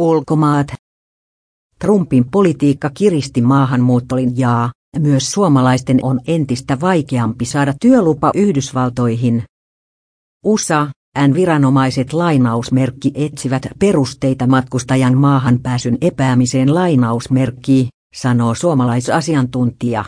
Ulkomaat. Trumpin politiikka kiristi maahanmuuttolinjaa, myös suomalaisten on entistä vaikeampi saada työlupa Yhdysvaltoihin. USA, N viranomaiset lainausmerkki etsivät perusteita matkustajan maahanpääsyn epäämiseen lainausmerkki, sanoo suomalaisasiantuntija.